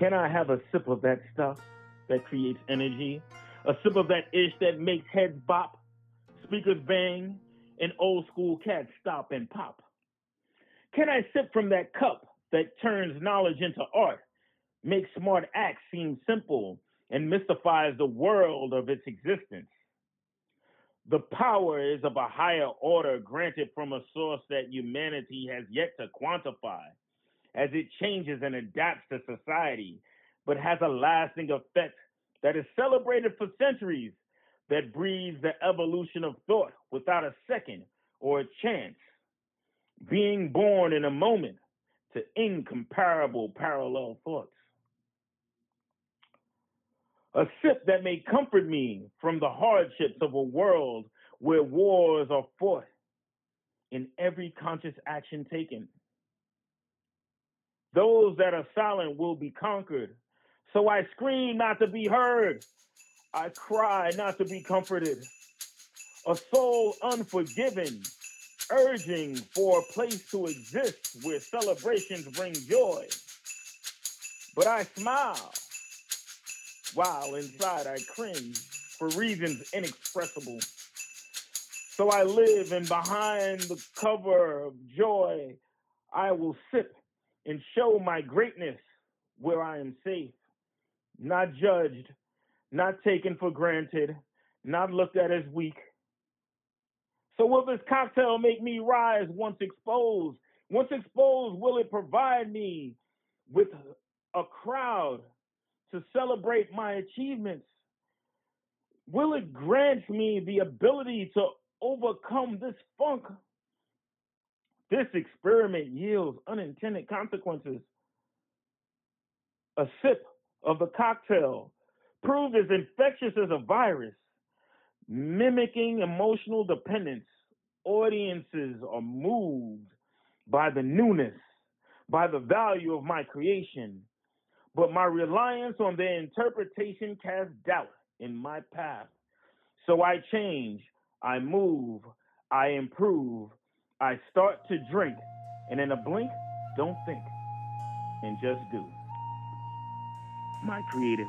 Can I have a sip of that stuff that creates energy? A sip of that ish that makes heads bop, speakers bang, and old school cats stop and pop? Can I sip from that cup that turns knowledge into art, makes smart acts seem simple, and mystifies the world of its existence? The power is of a higher order granted from a source that humanity has yet to quantify as it changes and adapts to society, but has a lasting effect that is celebrated for centuries, that breeds the evolution of thought without a second or a chance, being born in a moment to incomparable parallel thoughts. A sip that may comfort me from the hardships of a world where wars are fought in every conscious action taken those that are silent will be conquered. So I scream not to be heard. I cry not to be comforted. A soul unforgiven, urging for a place to exist where celebrations bring joy. But I smile while inside I cringe for reasons inexpressible. So I live, and behind the cover of joy, I will sip and show my greatness where I am safe, not judged, not taken for granted, not looked at as weak. So, will this cocktail make me rise once exposed? Once exposed, will it provide me with a crowd to celebrate my achievements? Will it grant me the ability to overcome this funk this experiment yields unintended consequences. A sip of the cocktail proved as infectious as a virus, mimicking emotional dependence. Audiences are moved by the newness, by the value of my creation. But my reliance on their interpretation casts doubt in my path. So I change, I move, I improve, I start to drink, and in a blink, don't think, and just do. My creative.